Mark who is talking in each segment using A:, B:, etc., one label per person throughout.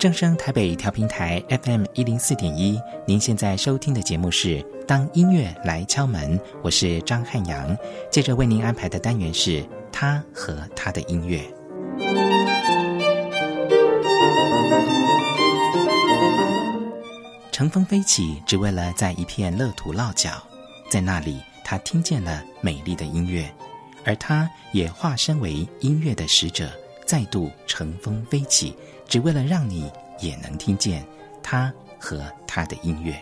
A: 正声台北调频台 FM 一零四点一，您现在收听的节目是《当音乐来敲门》，我是张汉阳。接着为您安排的单元是他和他的音乐。乘风飞起，只为了在一片乐土落脚，在那里，他听见了美丽的音乐，而他也化身为音乐的使者，再度乘风飞起。只为了让你也能听见他和他的音乐。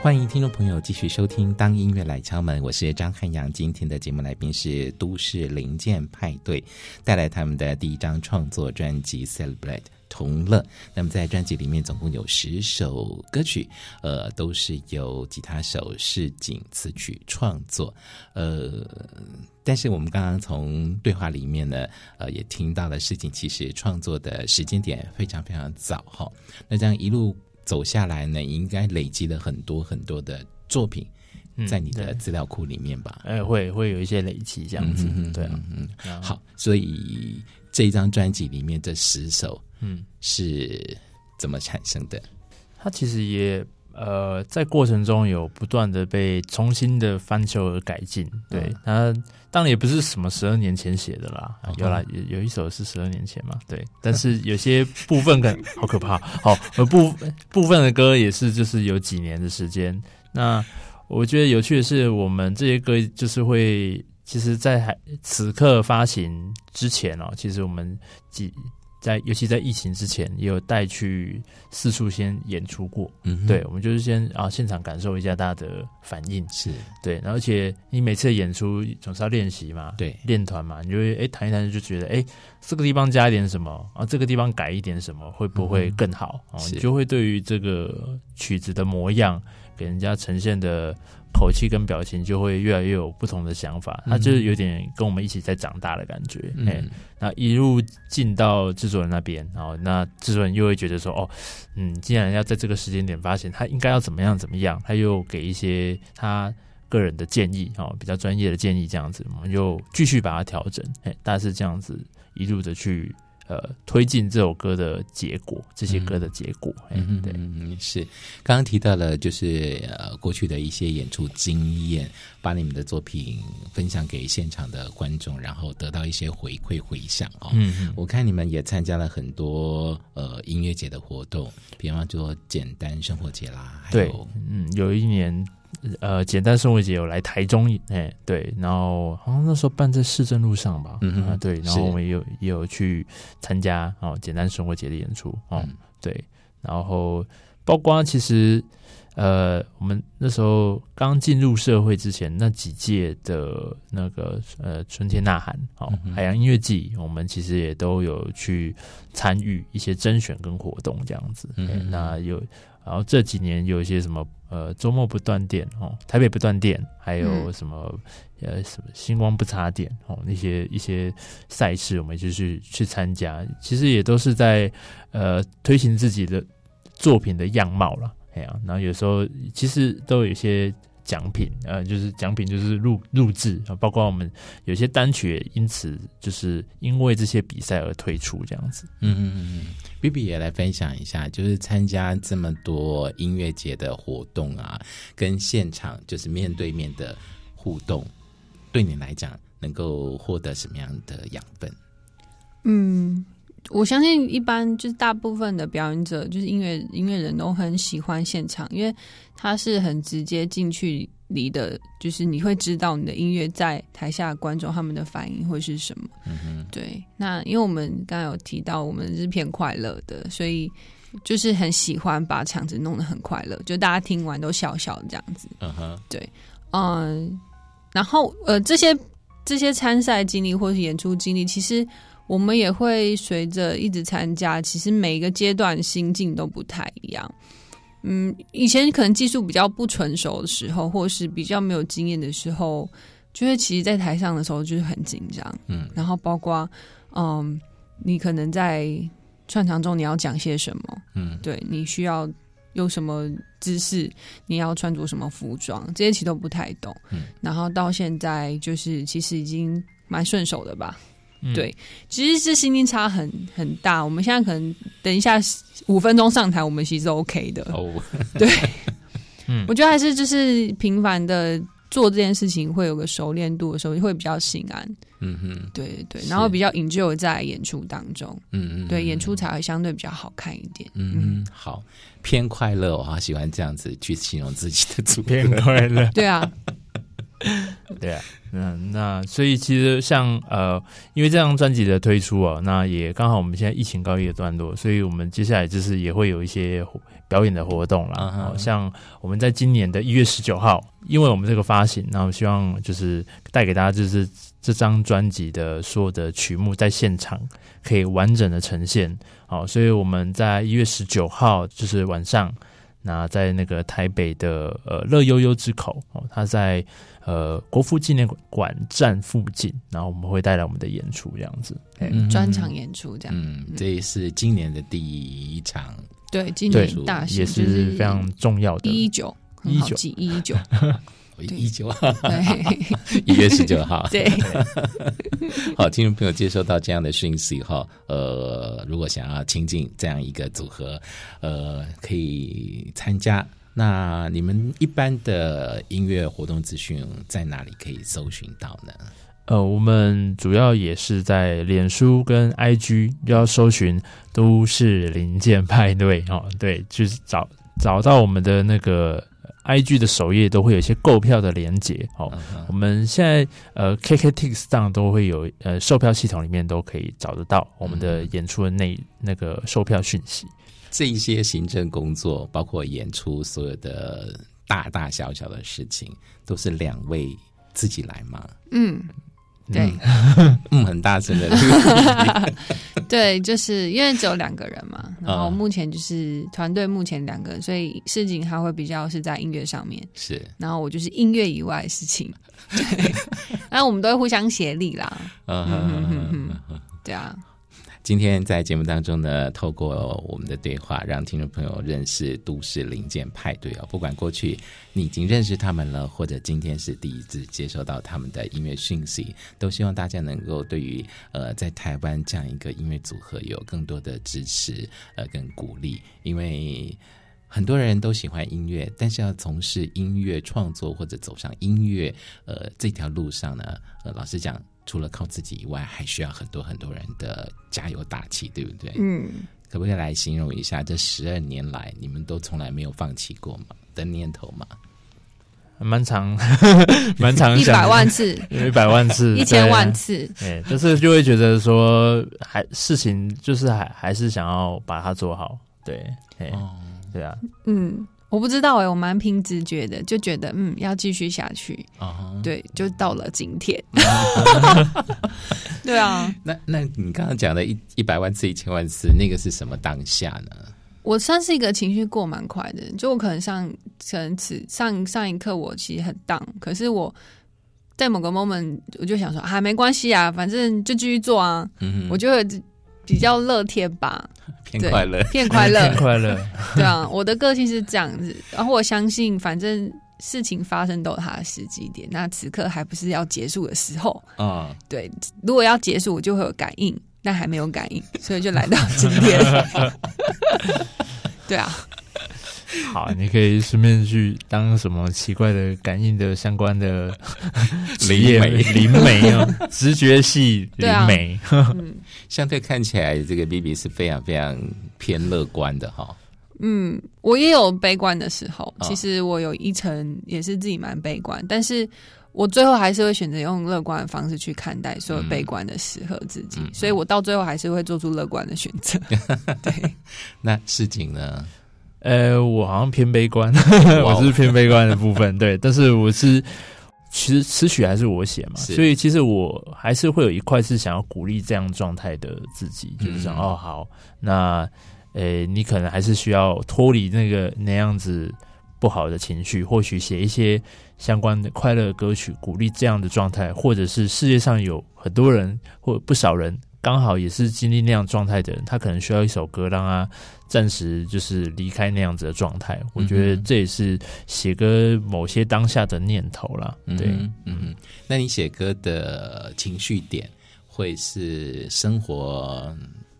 A: 欢迎听众朋友继续收听《当音乐来敲门》，我是张汉阳。今天的节目来宾是都市零件派对，带来他们的第一张创作专辑《Celebrate》。同乐，那么在专辑里面总共有十首歌曲，呃，都是由吉他手市井词曲创作，呃，但是我们刚刚从对话里面呢，呃，也听到了世锦其实创作的时间点非常非常早哈，那这样一路走下来呢，应该累积了很多很多的作品在你的资料库里面吧？
B: 哎、嗯，会会有一些累积这样子，
A: 嗯、对啊，嗯，好，所以这一张专辑里面这十首。嗯，是怎么产生的？
B: 它其实也呃，在过程中有不断的被重新的翻修而改进。对，它当然也不是什么十二年前写的啦，嗯、有啦，有有一首是十二年前嘛。对，但是有些部分可好可怕。好，部部分的歌也是就是有几年的时间。那我觉得有趣的是，我们这些歌就是会，其实，在此刻发行之前哦，其实我们几。在尤其在疫情之前，也有带去四处先演出过。嗯，对，我们就是先啊现场感受一下大家的反应，是对。而且你每次演出总是要练习嘛，对，练团嘛，你就会哎弹一弹就觉得哎这个地方加一点什么啊，这个地方改一点什么会不会更好？嗯、啊，你就会对于这个曲子的模样给人家呈现的。口气跟表情就会越来越有不同的想法，他就是有点跟我们一起在长大的感觉。嗯，欸、那一路进到制作人那边，然后那制作人又会觉得说，哦，嗯，既然要在这个时间点发现，他应该要怎么样怎么样，他又给一些他个人的建议，哦，比较专业的建议，这样子，我们就继续把它调整，哎、欸，大概是这样子一路的去。呃，推进这首歌的结果，这些歌的结果，嗯，对，
A: 嗯，是。刚刚提到了，就是呃，过去的一些演出经验，把你们的作品分享给现场的观众，然后得到一些回馈回响哦。嗯，我看你们也参加了很多呃音乐节的活动，比方说简单生活节啦，还有，
B: 对，嗯，有一年。呃，简单生活节有来台中，哎、欸，对，然后好像那时候办在市政路上吧，嗯哼，对，然后我们也有也有去参加哦，简单生活节的演出，哦、嗯，对，然后包括其实呃，我们那时候刚进入社会之前那几届的那个呃春天呐喊，哦，嗯、海洋音乐季，我们其实也都有去参与一些甄选跟活动这样子，嗯、欸，那有。然后这几年有一些什么呃周末不断电哦，台北不断电，还有什么、嗯、呃什么星光不插电哦，那些一些赛事我们就去去参加，其实也都是在呃推行自己的作品的样貌了，哎呀，然后有时候其实都有一些。奖品，呃，就是奖品，就是录录制啊，包括我们有些单曲也因此就是因为这些比赛而推出这样子。
A: 嗯嗯嗯，B B 也来分享一下，就是参加这么多音乐节的活动啊，跟现场就是面对面的互动，对你来讲能够获得什么样的养分？
C: 嗯。我相信一般就是大部分的表演者，就是音乐音乐人都很喜欢现场，因为他是很直接近距离的，就是你会知道你的音乐在台下观众他们的反应会是什么。嗯哼，对。那因为我们刚刚有提到，我们是偏快乐的，所以就是很喜欢把场子弄得很快乐，就大家听完都笑笑这样子。嗯哼，对，嗯，然后呃，这些这些参赛经历或是演出经历，其实。我们也会随着一直参加，其实每一个阶段心境都不太一样。嗯，以前可能技术比较不成熟的时候，或是比较没有经验的时候，就是其实，在台上的时候就是很紧张。嗯，然后包括嗯，你可能在串场中你要讲些什么？嗯，对，你需要有什么姿势，你要穿着什么服装，这些其实都不太懂。嗯，然后到现在就是其实已经蛮顺手的吧。嗯、对，其实是心境差很很大。我们现在可能等一下五分钟上台，我们其实 OK 的。哦，对，嗯，我觉得还是就是频繁的做这件事情，会有个熟练度的时候，会比较心安。嗯哼，对对对，然后比较 enjoy 在演出当中。嗯嗯，对，演出才会相对比较好看一点。
A: 嗯嗯，好，偏快乐，我好喜欢这样子去形容自己的主
B: 偏快乐。
C: 对啊。
B: 对啊，嗯，那所以其实像呃，因为这张专辑的推出啊，那也刚好我们现在疫情告一个段落，所以我们接下来就是也会有一些表演的活动啦。Uh huh. 像我们在今年的一月十九号，因为我们这个发行，那我希望就是带给大家就是这张专辑的所有的曲目在现场可以完整的呈现。好，所以我们在一月十九号就是晚上，那在那个台北的呃乐悠悠之口哦，他在。呃，国父纪念馆站附近，然后我们会带来我们的演出，这样子，
C: 专场演出这样。
A: 嗯，这也是今年的第一场，
C: 对，今年大
B: 也是非常重要的。
C: 一一九，一一九，一一九，
A: 一一九，对，一月十九号。对，好，听众朋友接收到这样的讯息以后，呃，如果想要亲近这样一个组合，呃，可以参加。那你们一般的音乐活动资讯在哪里可以搜寻到呢？
B: 呃，我们主要也是在脸书跟 IG 要搜寻“都市零件派对”哦，对，就是找找到我们的那个 IG 的首页都会有一些购票的连接哦。Uh. 我们现在呃 KKTix 上都会有呃售票系统里面都可以找得到我们的演出的那那个售票讯息。
A: 这一些行政工作，包括演出所有的大大小小的事情，都是两位自己来吗？
C: 嗯，对，
A: 嗯，很大声的。
C: 对，就是因为只有两个人嘛，然后目前就是团队目前两个人，所以事情还会比较是在音乐上面。
A: 是，然
C: 后我就是音乐以外的事情。对，然后我们都会互相协力啦。嗯嗯嗯，对啊。
A: 今天在节目当中呢，透过我们的对话，让听众朋友认识都市零件派对啊。不管过去你已经认识他们了，或者今天是第一次接收到他们的音乐讯息，都希望大家能够对于呃在台湾这样一个音乐组合有更多的支持呃跟鼓励，因为很多人都喜欢音乐，但是要从事音乐创作或者走上音乐呃这条路上呢，呃老实讲。除了靠自己以外，还需要很多很多人的加油打气，对不对？嗯，可不可以来形容一下这十二年来，你们都从来没有放弃过吗？的念头吗？
B: 蛮长，蛮长，
C: 一百万次，
B: 一百万次，
C: 一千万次，
B: 对，就是就会觉得说，还事情就是还还是想要把它做好，对，哦，对啊，
C: 嗯。我不知道哎、欸，我蛮凭直觉的，就觉得嗯，要继续下去。Uh huh. 对，就到了今天。对啊，
A: 那那你刚刚讲的一一百万次、一千万次，那个是什么当下呢？
C: 我算是一个情绪过蛮快的，就我可能上可能此上上一刻我其实很 down，可是我在某个 moment 我就想说啊，没关系啊，反正就继续做啊。嗯，我就会比较乐天吧。
A: 偏快乐，
C: 偏快乐，
B: 偏快乐。
C: 对啊，我的个性是这样子。然后我相信，反正事情发生都有它的时机点。那此刻还不是要结束的时候啊？对，如果要结束，我就会有感应，但还没有感应，所以就来到今天。对啊。
B: 好，你可以顺便去当什么奇怪的感应的相关的
A: 灵媒，
B: 灵媒啊，直觉系灵媒。
A: 嗯，相对看起来，这个 BB 是非常非常偏乐观的哈。
C: 嗯，我也有悲观的时候。其实我有一层也是自己蛮悲观，但是我最后还是会选择用乐观的方式去看待所有悲观的时候自己。所以我到最后还是会做出乐观的选择。对，
A: 那事情呢？
B: 呃，我好像偏悲观，我是偏悲观的部分，对。但是我是，其实词曲还是我写嘛，所以其实我还是会有一块是想要鼓励这样状态的自己，就是想、嗯、哦，好，那呃，你可能还是需要脱离那个那样子不好的情绪，或许写一些相关的快乐歌曲，鼓励这样的状态，或者是世界上有很多人或不少人刚好也是经历那样状态的人，他可能需要一首歌让他暂时就是离开那样子的状态。我觉得这也是写歌某些当下的念头啦。对，
A: 嗯，嗯，那你写歌的情绪点会是生活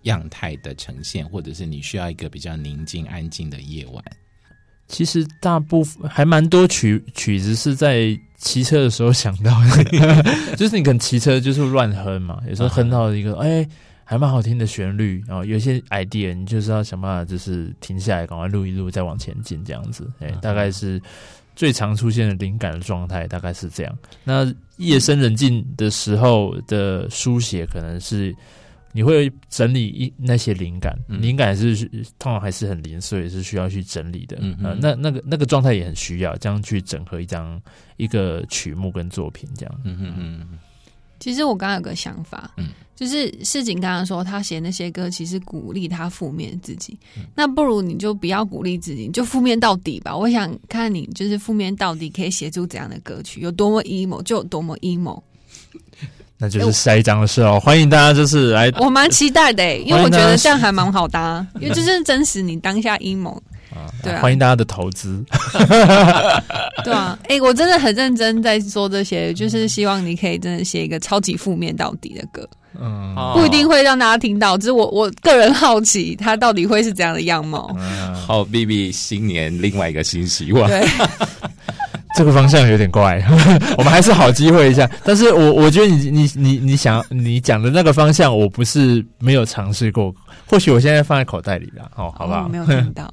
A: 样态的呈现，或者是你需要一个比较宁静安静的夜晚？
B: 其实大部分还蛮多曲曲子是在骑车的时候想到的，就是你可能骑车就是乱哼嘛，有时候哼到一个哎、欸、还蛮好听的旋律，然后有些 idea 你就是要想办法就是停下来赶快录一录再往前进这样子，哎、欸，大概是最常出现的灵感的状态大概是这样。那夜深人静的时候的书写可能是。你会整理一那些灵感，灵、嗯、感是通常还是很零碎，是需要去整理的。嗯，那那个那个状态也很需要这样去整合一张一个曲目跟作品这样。嗯嗯嗯。
C: 其实我刚刚有个想法，嗯，就是世锦刚刚说他写那些歌，其实鼓励他负面自己、嗯，那不如你就不要鼓励自己，你就负面到底吧。我想看你就是负面到底可以写出怎样的歌曲，有多么 emo 就有多么 emo。
B: 那就是下一张的事哦，欢迎大家就是来，
C: 我蛮期待的，因为我觉得这样还蛮好搭，因为就是真实你当下阴谋。啊
B: 对啊，欢迎大家的投资，
C: 对啊，哎、欸，我真的很认真在说这些，就是希望你可以真的写一个超级负面到底的歌，嗯，不一定会让大家听到，只是我我个人好奇，他到底会是怎样的样貌。
A: 好，B B，新年另外一个新希望。对
B: 这个方向有点怪，我们还是好机会一下。但是我我觉得你你你你想你讲的那个方向，我不是没有尝试过。或许我现在放在口袋里了，哦，好不好？
C: 哦、没有 听到，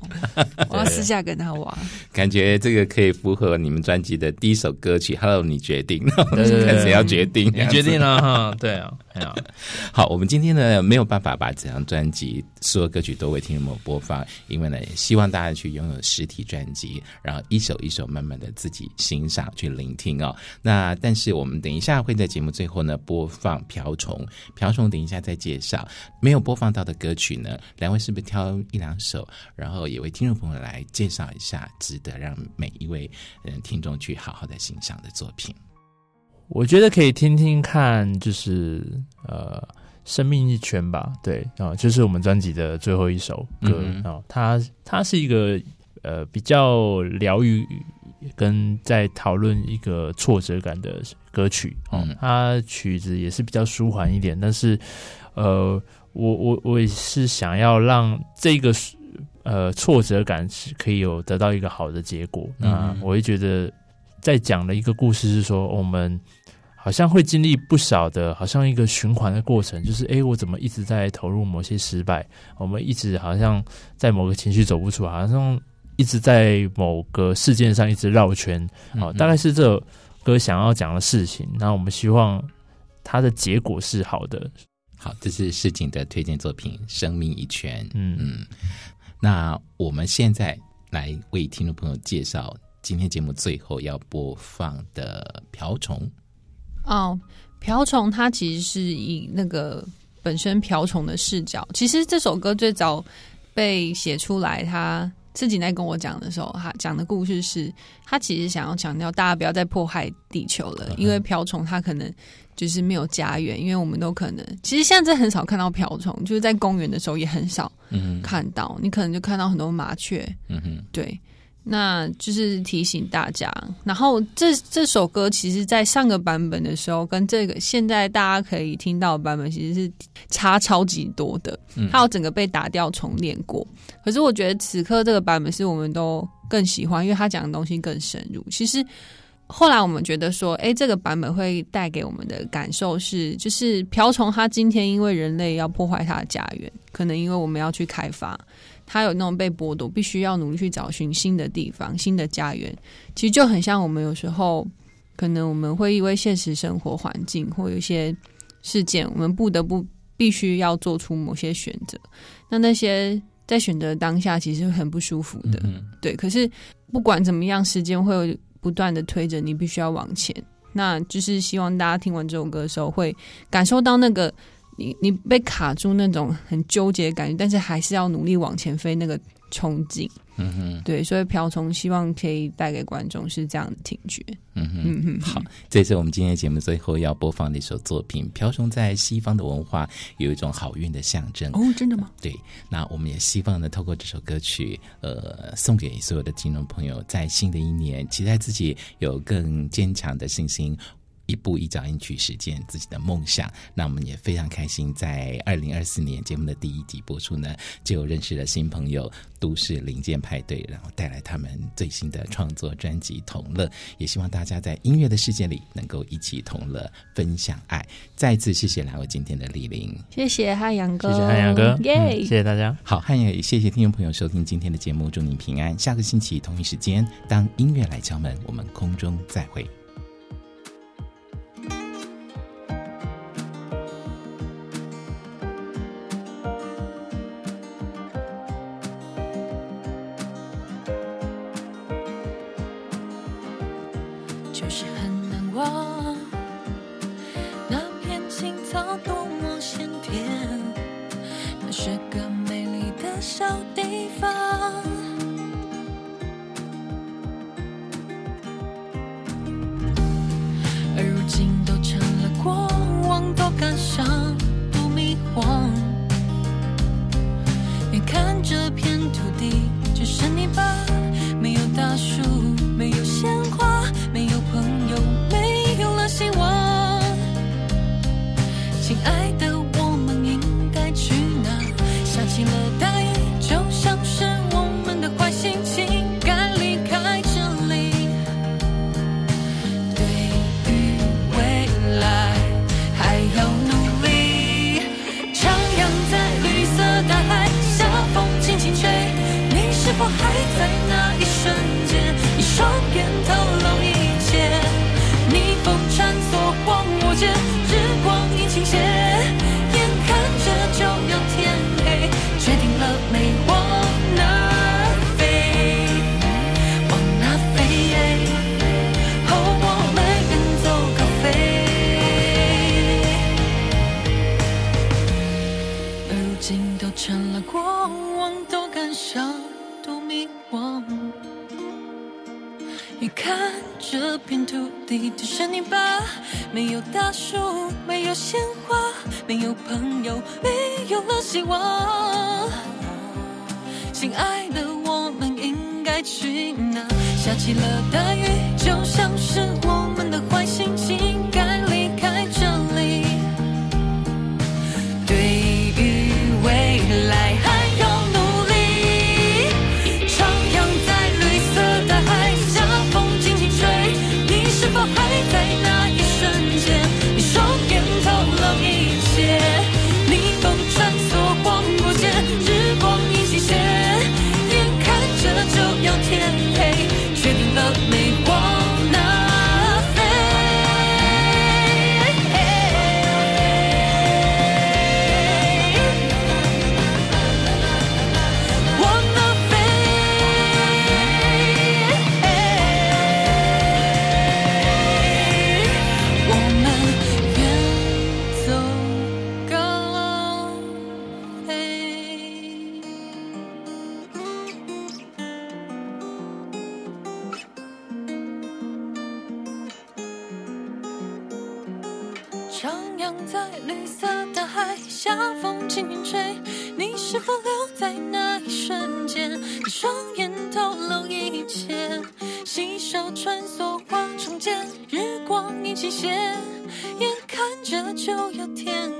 C: 我要私下跟他玩。
A: 感觉这个可以符合你们专辑的第一首歌曲。Hello，你决定？对对对 看谁要决定？
B: 你决定了哈？对啊，好。
A: 好，我们今天呢没有办法把整张专辑所有歌曲都为听众们播放，因为呢希望大家去拥有实体专辑，然后一首一首慢慢的自己欣赏去聆听哦。那但是我们等一下会在节目最后呢播放《瓢虫》，《瓢虫》等一下再介绍没有播放到的歌。曲呢？两位是不是挑一两首，然后也为听众朋友来介绍一下，值得让每一位嗯听众去好好的欣赏的作品？
B: 我觉得可以听听看，就是呃，生命一圈吧。对啊、呃，就是我们专辑的最后一首歌啊、它它是一个呃比较疗愈跟在讨论一个挫折感的歌曲嗯。它曲子也是比较舒缓一点，但是呃。我我我也是想要让这个呃挫折感是可以有得到一个好的结果。那、嗯、我会觉得在讲的一个故事是说，我们好像会经历不少的，好像一个循环的过程，就是诶，我怎么一直在投入某些失败？我们一直好像在某个情绪走不出，好像一直在某个事件上一直绕圈。好、嗯，大概是这首歌想要讲的事情。那我们希望它的结果是好的。
A: 好，这是世锦的推荐作品《生命一圈》。嗯嗯，那我们现在来为听众朋友介绍今天节目最后要播放的《瓢虫》。
C: 哦，《瓢虫》它其实是以那个本身瓢虫的视角。其实这首歌最早被写出来，他自己在跟我讲的时候，他讲的故事是，他其实想要强调大家不要再迫害地球了，嗯、因为瓢虫它可能。就是没有家园，因为我们都可能，其实现在很少看到瓢虫，就是在公园的时候也很少看到，嗯、你可能就看到很多麻雀。嗯哼，对，那就是提醒大家。然后这这首歌其实，在上个版本的时候，跟这个现在大家可以听到的版本，其实是差超级多的。它有整个被打掉重练过，可是我觉得此刻这个版本是我们都更喜欢，因为他讲的东西更深入。其实。后来我们觉得说，哎，这个版本会带给我们的感受是，就是瓢虫它今天因为人类要破坏它的家园，可能因为我们要去开发，它有那种被剥夺，必须要努力去找寻新的地方、新的家园。其实就很像我们有时候，可能我们会因为现实生活环境或有一些事件，我们不得不必须要做出某些选择。那那些在选择当下，其实很不舒服的，嗯，对。可是不管怎么样，时间会有。不断的推着你，必须要往前。那就是希望大家听完这首歌的时候，会感受到那个你你被卡住那种很纠结的感觉，但是还是要努力往前飞那个憧憬。
A: 嗯哼，
C: 对，所以瓢虫希望可以带给观众是这样的听觉。
A: 嗯哼，嗯哼，好，这是我们今天的节目最后要播放的一首作品。瓢虫在西方的文化有一种好运的象征。
C: 哦，真的吗？
A: 对，那我们也希望呢，透过这首歌曲，呃，送给所有的听众朋友，在新的一年，期待自己有更坚强的信心。一步一脚印去实践自己的梦想，那我们也非常开心，在二零二四年节目的第一集播出呢，就认识了新朋友都市零件派对，然后带来他们最新的创作专辑《同乐》，也希望大家在音乐的世界里能够一起同乐，分享爱。再次谢谢两位今天的莅临，
C: 谢谢汉阳哥，
B: 谢谢汉阳哥，
C: 耶、嗯，
B: 谢谢大家。
A: 好，汉阳也谢谢听众朋友收听今天的节目，祝您平安。下个星期同一时间，当音乐来敲门，我们空中再会。
D: 就是你吧没有大树没有鲜花没有朋友没有了希望。亲爱的我们应该去哪？下起了大雨就像是我在绿色大海像，风轻轻吹，你是否留在那一瞬间？双眼透露一切，细手穿梭花丛间，日光已倾斜，眼看着就要天